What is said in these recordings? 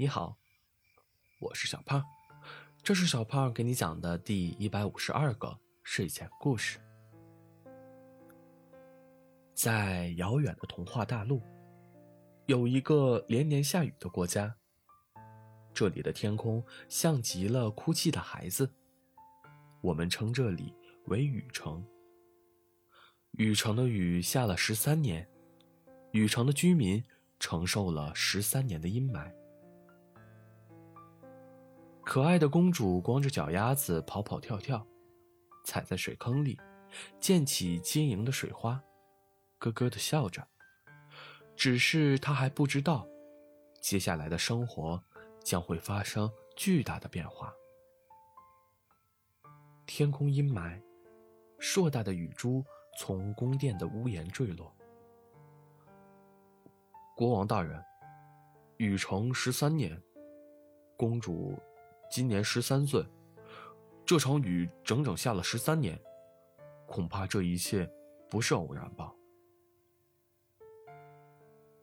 你好，我是小胖，这是小胖给你讲的第一百五十二个睡前故事。在遥远的童话大陆，有一个连年下雨的国家。这里的天空像极了哭泣的孩子，我们称这里为雨城。雨城的雨下了十三年，雨城的居民承受了十三年的阴霾。可爱的公主光着脚丫子跑跑跳跳，踩在水坑里，溅起晶莹的水花，咯咯的笑着。只是她还不知道，接下来的生活将会发生巨大的变化。天空阴霾，硕大的雨珠从宫殿的屋檐坠落。国王大人，雨城十三年，公主。今年十三岁，这场雨整整下了十三年，恐怕这一切不是偶然吧？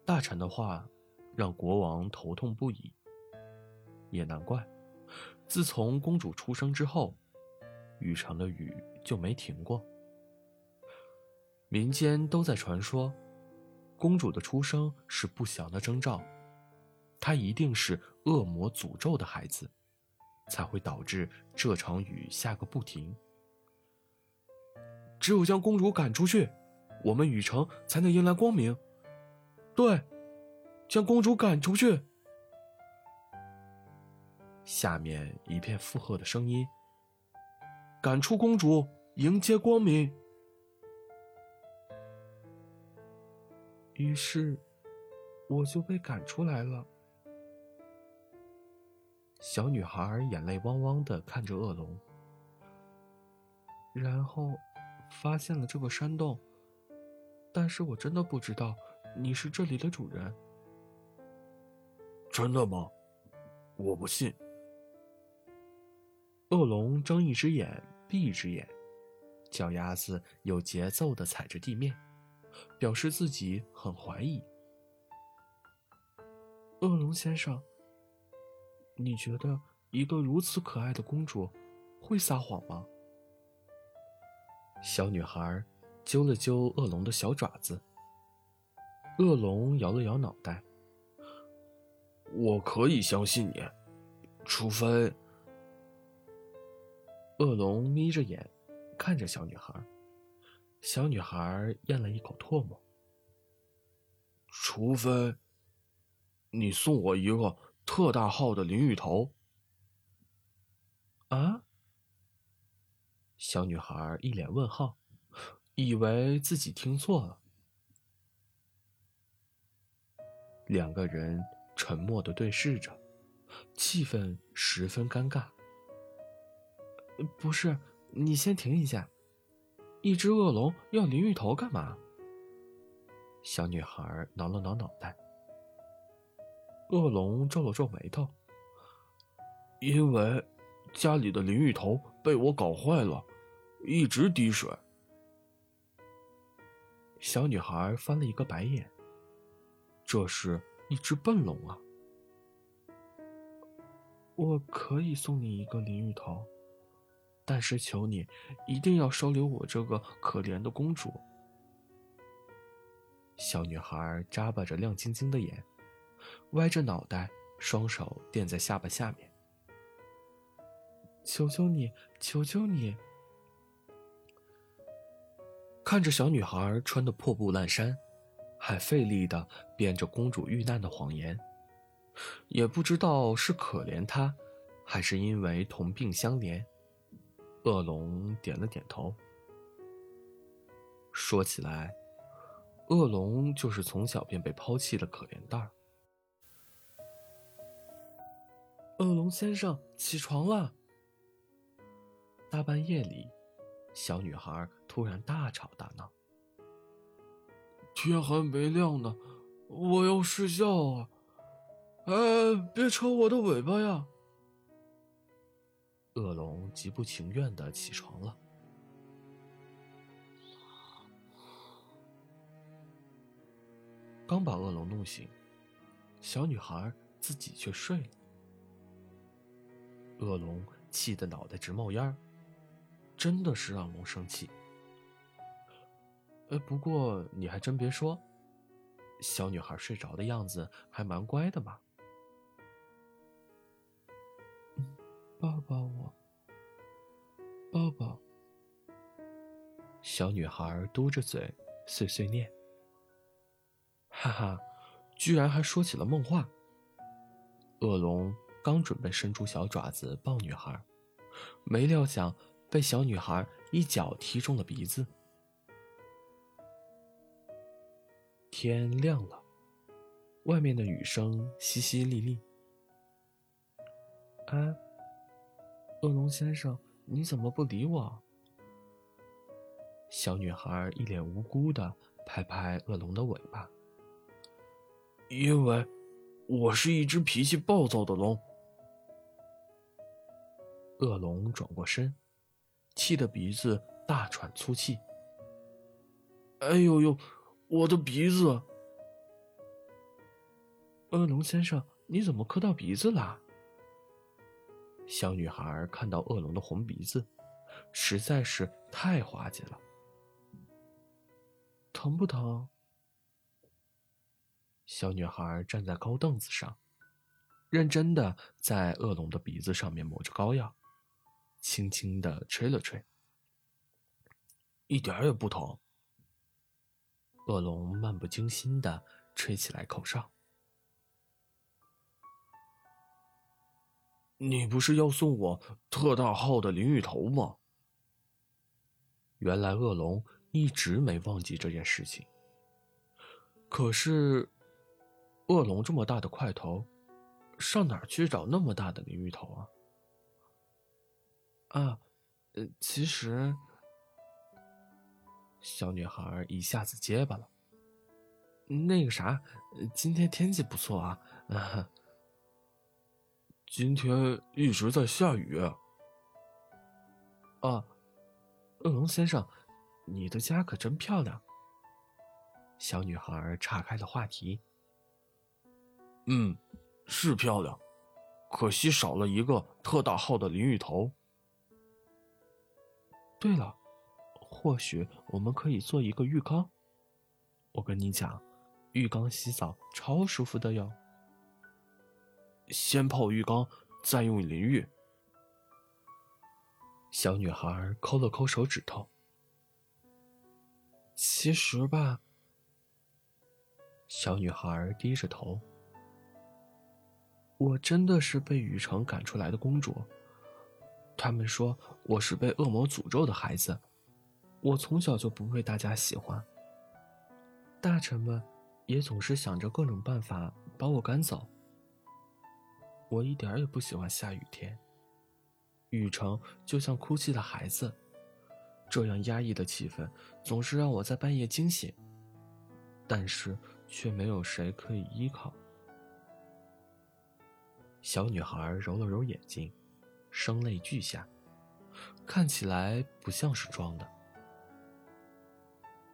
大臣的话让国王头痛不已。也难怪，自从公主出生之后，雨城的雨就没停过。民间都在传说，公主的出生是不祥的征兆，她一定是恶魔诅咒的孩子。才会导致这场雨下个不停。只有将公主赶出去，我们雨城才能迎来光明。对，将公主赶出去。下面一片附和的声音。赶出公主，迎接光明。于是，我就被赶出来了。小女孩眼泪汪汪的看着恶龙，然后发现了这个山洞。但是我真的不知道你是这里的主人。真的吗？我不信。恶龙睁一只眼闭一只眼，脚丫子有节奏的踩着地面，表示自己很怀疑。恶龙先生。你觉得一个如此可爱的公主会撒谎吗？小女孩揪了揪恶龙的小爪子。恶龙摇了摇脑袋：“我可以相信你，除非……”恶龙眯着眼看着小女孩，小女孩咽了一口唾沫：“除非你送我一个。”特大号的淋浴头。啊！小女孩一脸问号，以为自己听错了。两个人沉默的对视着，气氛十分尴尬。不是，你先停一下。一只恶龙要淋浴头干嘛？小女孩挠了挠脑袋。恶龙皱了皱眉头，因为家里的淋浴头被我搞坏了，一直滴水。小女孩翻了一个白眼。这是一只笨龙啊！我可以送你一个淋浴头，但是求你一定要收留我这个可怜的公主。小女孩眨巴着亮晶晶的眼。歪着脑袋，双手垫在下巴下面。求求你，求求你！看着小女孩穿的破布烂衫，还费力的编着公主遇难的谎言，也不知道是可怜她，还是因为同病相怜。恶龙点了点头。说起来，恶龙就是从小便被抛弃的可怜蛋儿。恶龙先生，起床了！大半夜里，小女孩突然大吵大闹。天还没亮呢，我要睡觉啊！哎，别扯我的尾巴呀！恶龙极不情愿的起床了。刚把恶龙弄醒，小女孩。自己却睡了。恶龙气得脑袋直冒烟儿，真的是让龙生气。呃，不过你还真别说，小女孩睡着的样子还蛮乖的嘛。抱抱我，抱抱。小女孩嘟着嘴，碎碎念。哈哈，居然还说起了梦话。恶龙刚准备伸出小爪子抱女孩，没料想被小女孩一脚踢中了鼻子。天亮了，外面的雨声淅淅沥沥。哎，恶龙先生，你怎么不理我？小女孩一脸无辜的拍拍恶龙的尾巴。因为，我是一只脾气暴躁的龙。恶龙转过身，气得鼻子大喘粗气。哎呦呦！我的鼻子，恶龙先生，你怎么磕到鼻子了？小女孩看到恶龙的红鼻子，实在是太滑稽了。疼不疼？小女孩站在高凳子上，认真的在恶龙的鼻子上面抹着膏药，轻轻的吹了吹，一点也不疼。恶龙漫不经心的吹起来口哨。你不是要送我特大号的淋浴头吗？原来恶龙一直没忘记这件事情。可是，恶龙这么大的块头，上哪儿去找那么大的淋浴头啊？啊，呃，其实。小女孩一下子结巴了。那个啥，今天天气不错啊。今天一直在下雨。啊，恶龙先生，你的家可真漂亮。小女孩岔开了话题。嗯，是漂亮，可惜少了一个特大号的淋浴头。对了。或许我们可以做一个浴缸。我跟你讲，浴缸洗澡超舒服的哟。先泡浴缸，再用淋浴。小女孩抠了抠手指头。其实吧，小女孩低着头。我真的是被雨城赶出来的公主。他们说我是被恶魔诅咒的孩子。我从小就不被大家喜欢，大臣们也总是想着各种办法把我赶走。我一点也不喜欢下雨天，雨城就像哭泣的孩子，这样压抑的气氛总是让我在半夜惊醒，但是却没有谁可以依靠。小女孩揉了揉眼睛，声泪俱下，看起来不像是装的。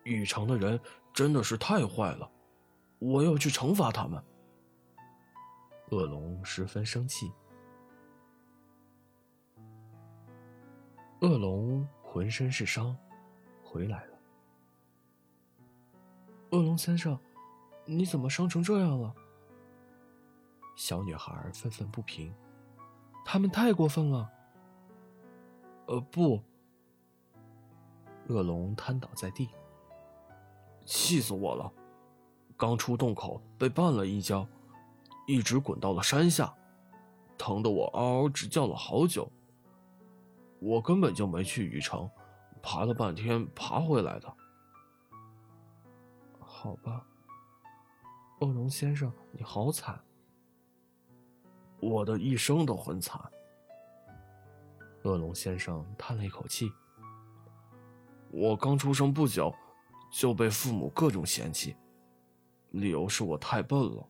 雨城的人真的是太坏了，我要去惩罚他们。恶龙十分生气。恶龙浑身是伤，回来了。恶龙先生，你怎么伤成这样了？小女孩愤愤不平，他们太过分了。呃，不。恶龙瘫倒在地。气死我了！刚出洞口被绊了一跤，一直滚到了山下，疼得我嗷嗷直叫了好久。我根本就没去雨城，爬了半天爬回来的。好吧，恶龙先生，你好惨。我的一生都很惨。恶龙先生叹了一口气。我刚出生不久。就被父母各种嫌弃，理由是我太笨了，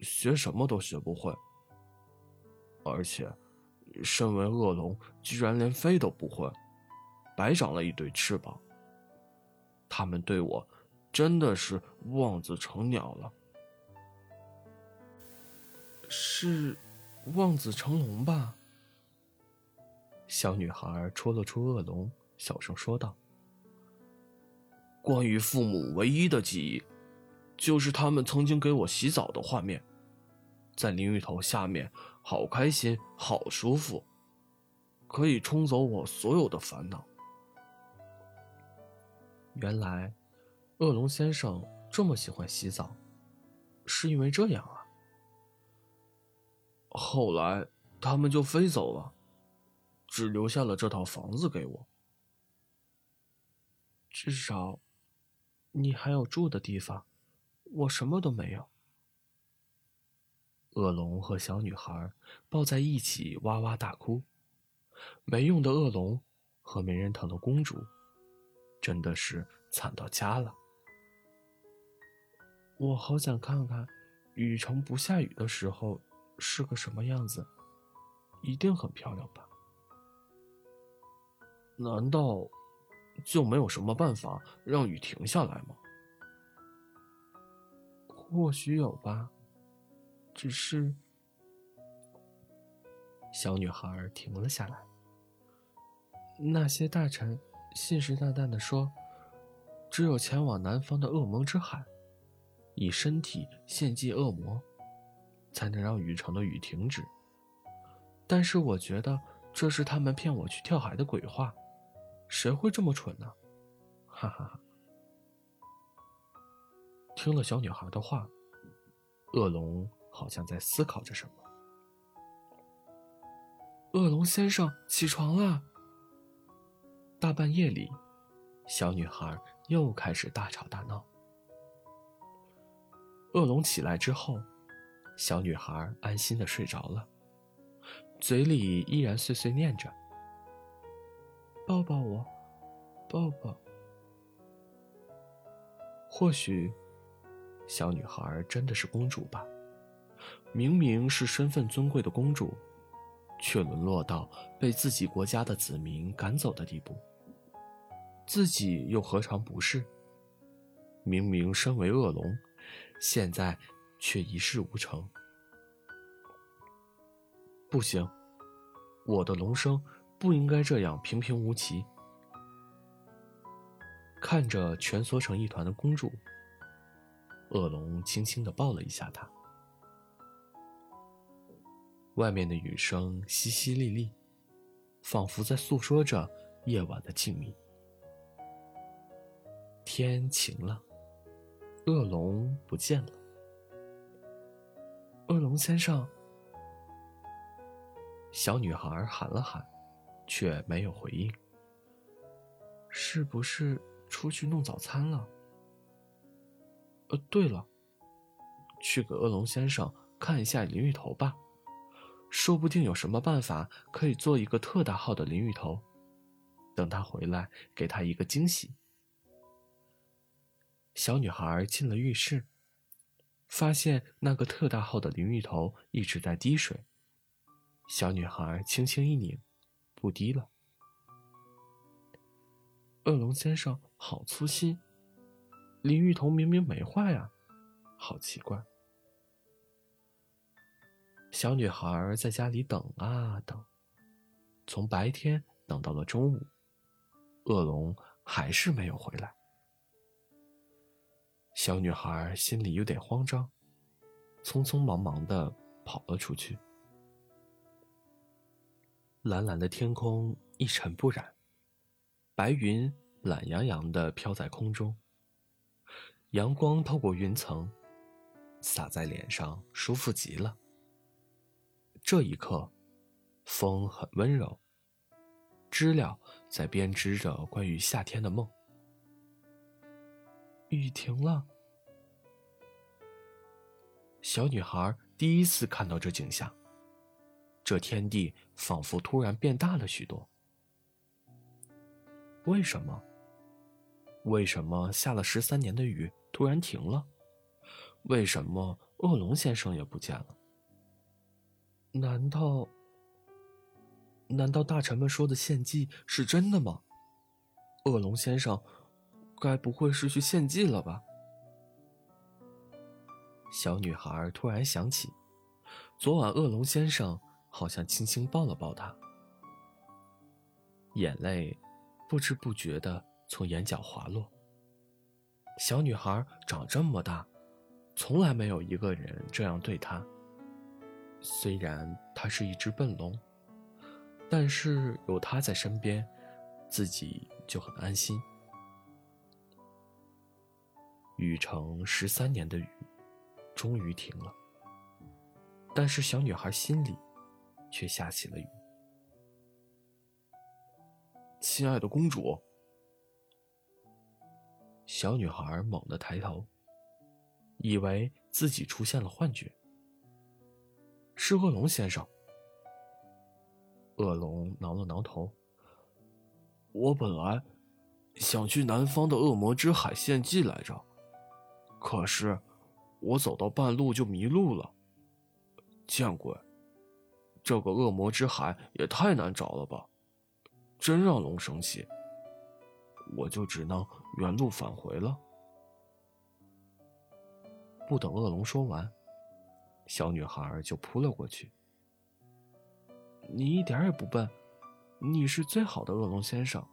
学什么都学不会。而且，身为恶龙，居然连飞都不会，白长了一对翅膀。他们对我真的是望子成鸟了。是望子成龙吧？小女孩戳了戳恶龙，小声说道：“关于父母唯一的记忆，就是他们曾经给我洗澡的画面，在淋浴头下面，好开心，好舒服，可以冲走我所有的烦恼。”原来，恶龙先生这么喜欢洗澡，是因为这样。后来，他们就飞走了。只留下了这套房子给我。至少，你还有住的地方，我什么都没有。恶龙和小女孩抱在一起哇哇大哭。没用的恶龙和没人疼的公主，真的是惨到家了。我好想看看，雨城不下雨的时候是个什么样子，一定很漂亮吧。难道就没有什么办法让雨停下来吗？或许有吧，只是……小女孩停了下来。那些大臣信誓旦旦的说，只有前往南方的恶魔之海，以身体献祭恶魔，才能让雨城的雨停止。但是我觉得这是他们骗我去跳海的鬼话。谁会这么蠢呢？哈哈哈！听了小女孩的话，恶龙好像在思考着什么。恶龙先生，起床了！大半夜里，小女孩又开始大吵大闹。恶龙起来之后，小女孩安心的睡着了，嘴里依然碎碎念着。抱抱我，抱抱。或许，小女孩真的是公主吧？明明是身份尊贵的公主，却沦落到被自己国家的子民赶走的地步。自己又何尝不是？明明身为恶龙，现在却一事无成。不行，我的龙生。不应该这样平平无奇。看着蜷缩成一团的公主，恶龙轻轻的抱了一下她。外面的雨声淅淅沥沥，仿佛在诉说着夜晚的静谧。天晴了，恶龙不见了。恶龙先生，小女孩喊了喊。却没有回应。是不是出去弄早餐了？呃，对了，去给恶龙先生看一下淋浴头吧，说不定有什么办法可以做一个特大号的淋浴头，等他回来给他一个惊喜。小女孩进了浴室，发现那个特大号的淋浴头一直在滴水。小女孩轻轻一拧。不滴了，恶龙先生好粗心，淋浴头明明没坏啊，好奇怪。小女孩在家里等啊等，从白天等到了中午，恶龙还是没有回来。小女孩心里有点慌张，匆匆忙忙的跑了出去。蓝蓝的天空一尘不染，白云懒洋洋的飘在空中。阳光透过云层，洒在脸上，舒服极了。这一刻，风很温柔，知了在编织着关于夏天的梦。雨停了，小女孩第一次看到这景象。这天地仿佛突然变大了许多。为什么？为什么下了十三年的雨突然停了？为什么恶龙先生也不见了？难道……难道大臣们说的献祭是真的吗？恶龙先生，该不会是去献祭了吧？小女孩突然想起。昨晚恶龙先生好像轻轻抱了抱她，眼泪不知不觉的从眼角滑落。小女孩长这么大，从来没有一个人这样对她。虽然她是一只笨龙，但是有她在身边，自己就很安心。雨成十三年的雨，终于停了。但是小女孩心里，却下起了雨。亲爱的公主，小女孩猛地抬头，以为自己出现了幻觉。是恶龙先生。恶龙挠了挠头。我本来想去南方的恶魔之海献祭来着。可是，我走到半路就迷路了。见鬼！这个恶魔之海也太难找了吧，真让龙生气。我就只能原路返回了。不等恶龙说完，小女孩就扑了过去。你一点也不笨，你是最好的恶龙先生。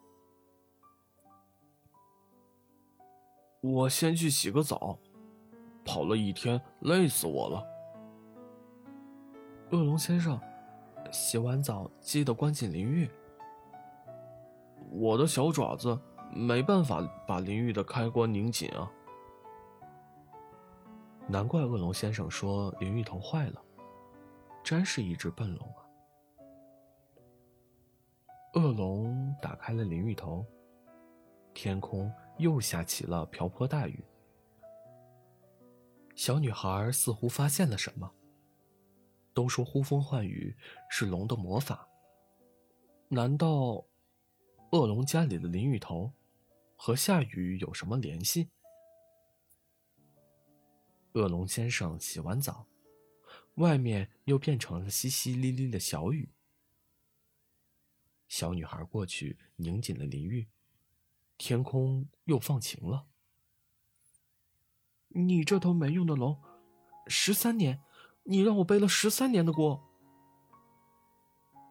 我先去洗个澡，跑了一天，累死我了。恶龙先生，洗完澡记得关紧淋浴。我的小爪子没办法把淋浴的开关拧紧啊。难怪恶龙先生说淋浴头坏了，真是一只笨龙啊！恶龙打开了淋浴头，天空。又下起了瓢泼大雨。小女孩似乎发现了什么。都说呼风唤雨是龙的魔法，难道恶龙家里的淋浴头和下雨有什么联系？恶龙先生洗完澡，外面又变成了淅淅沥沥的小雨。小女孩过去拧紧了淋浴。天空又放晴了。你这头没用的龙，十三年，你让我背了十三年的锅。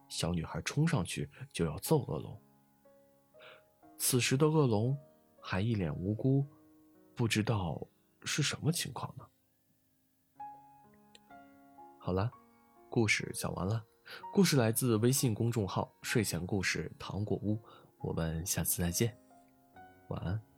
小女孩冲上去就要揍恶龙。此时的恶龙还一脸无辜，不知道是什么情况呢。好了，故事讲完了。故事来自微信公众号“睡前故事糖果屋”，我们下次再见。晚安。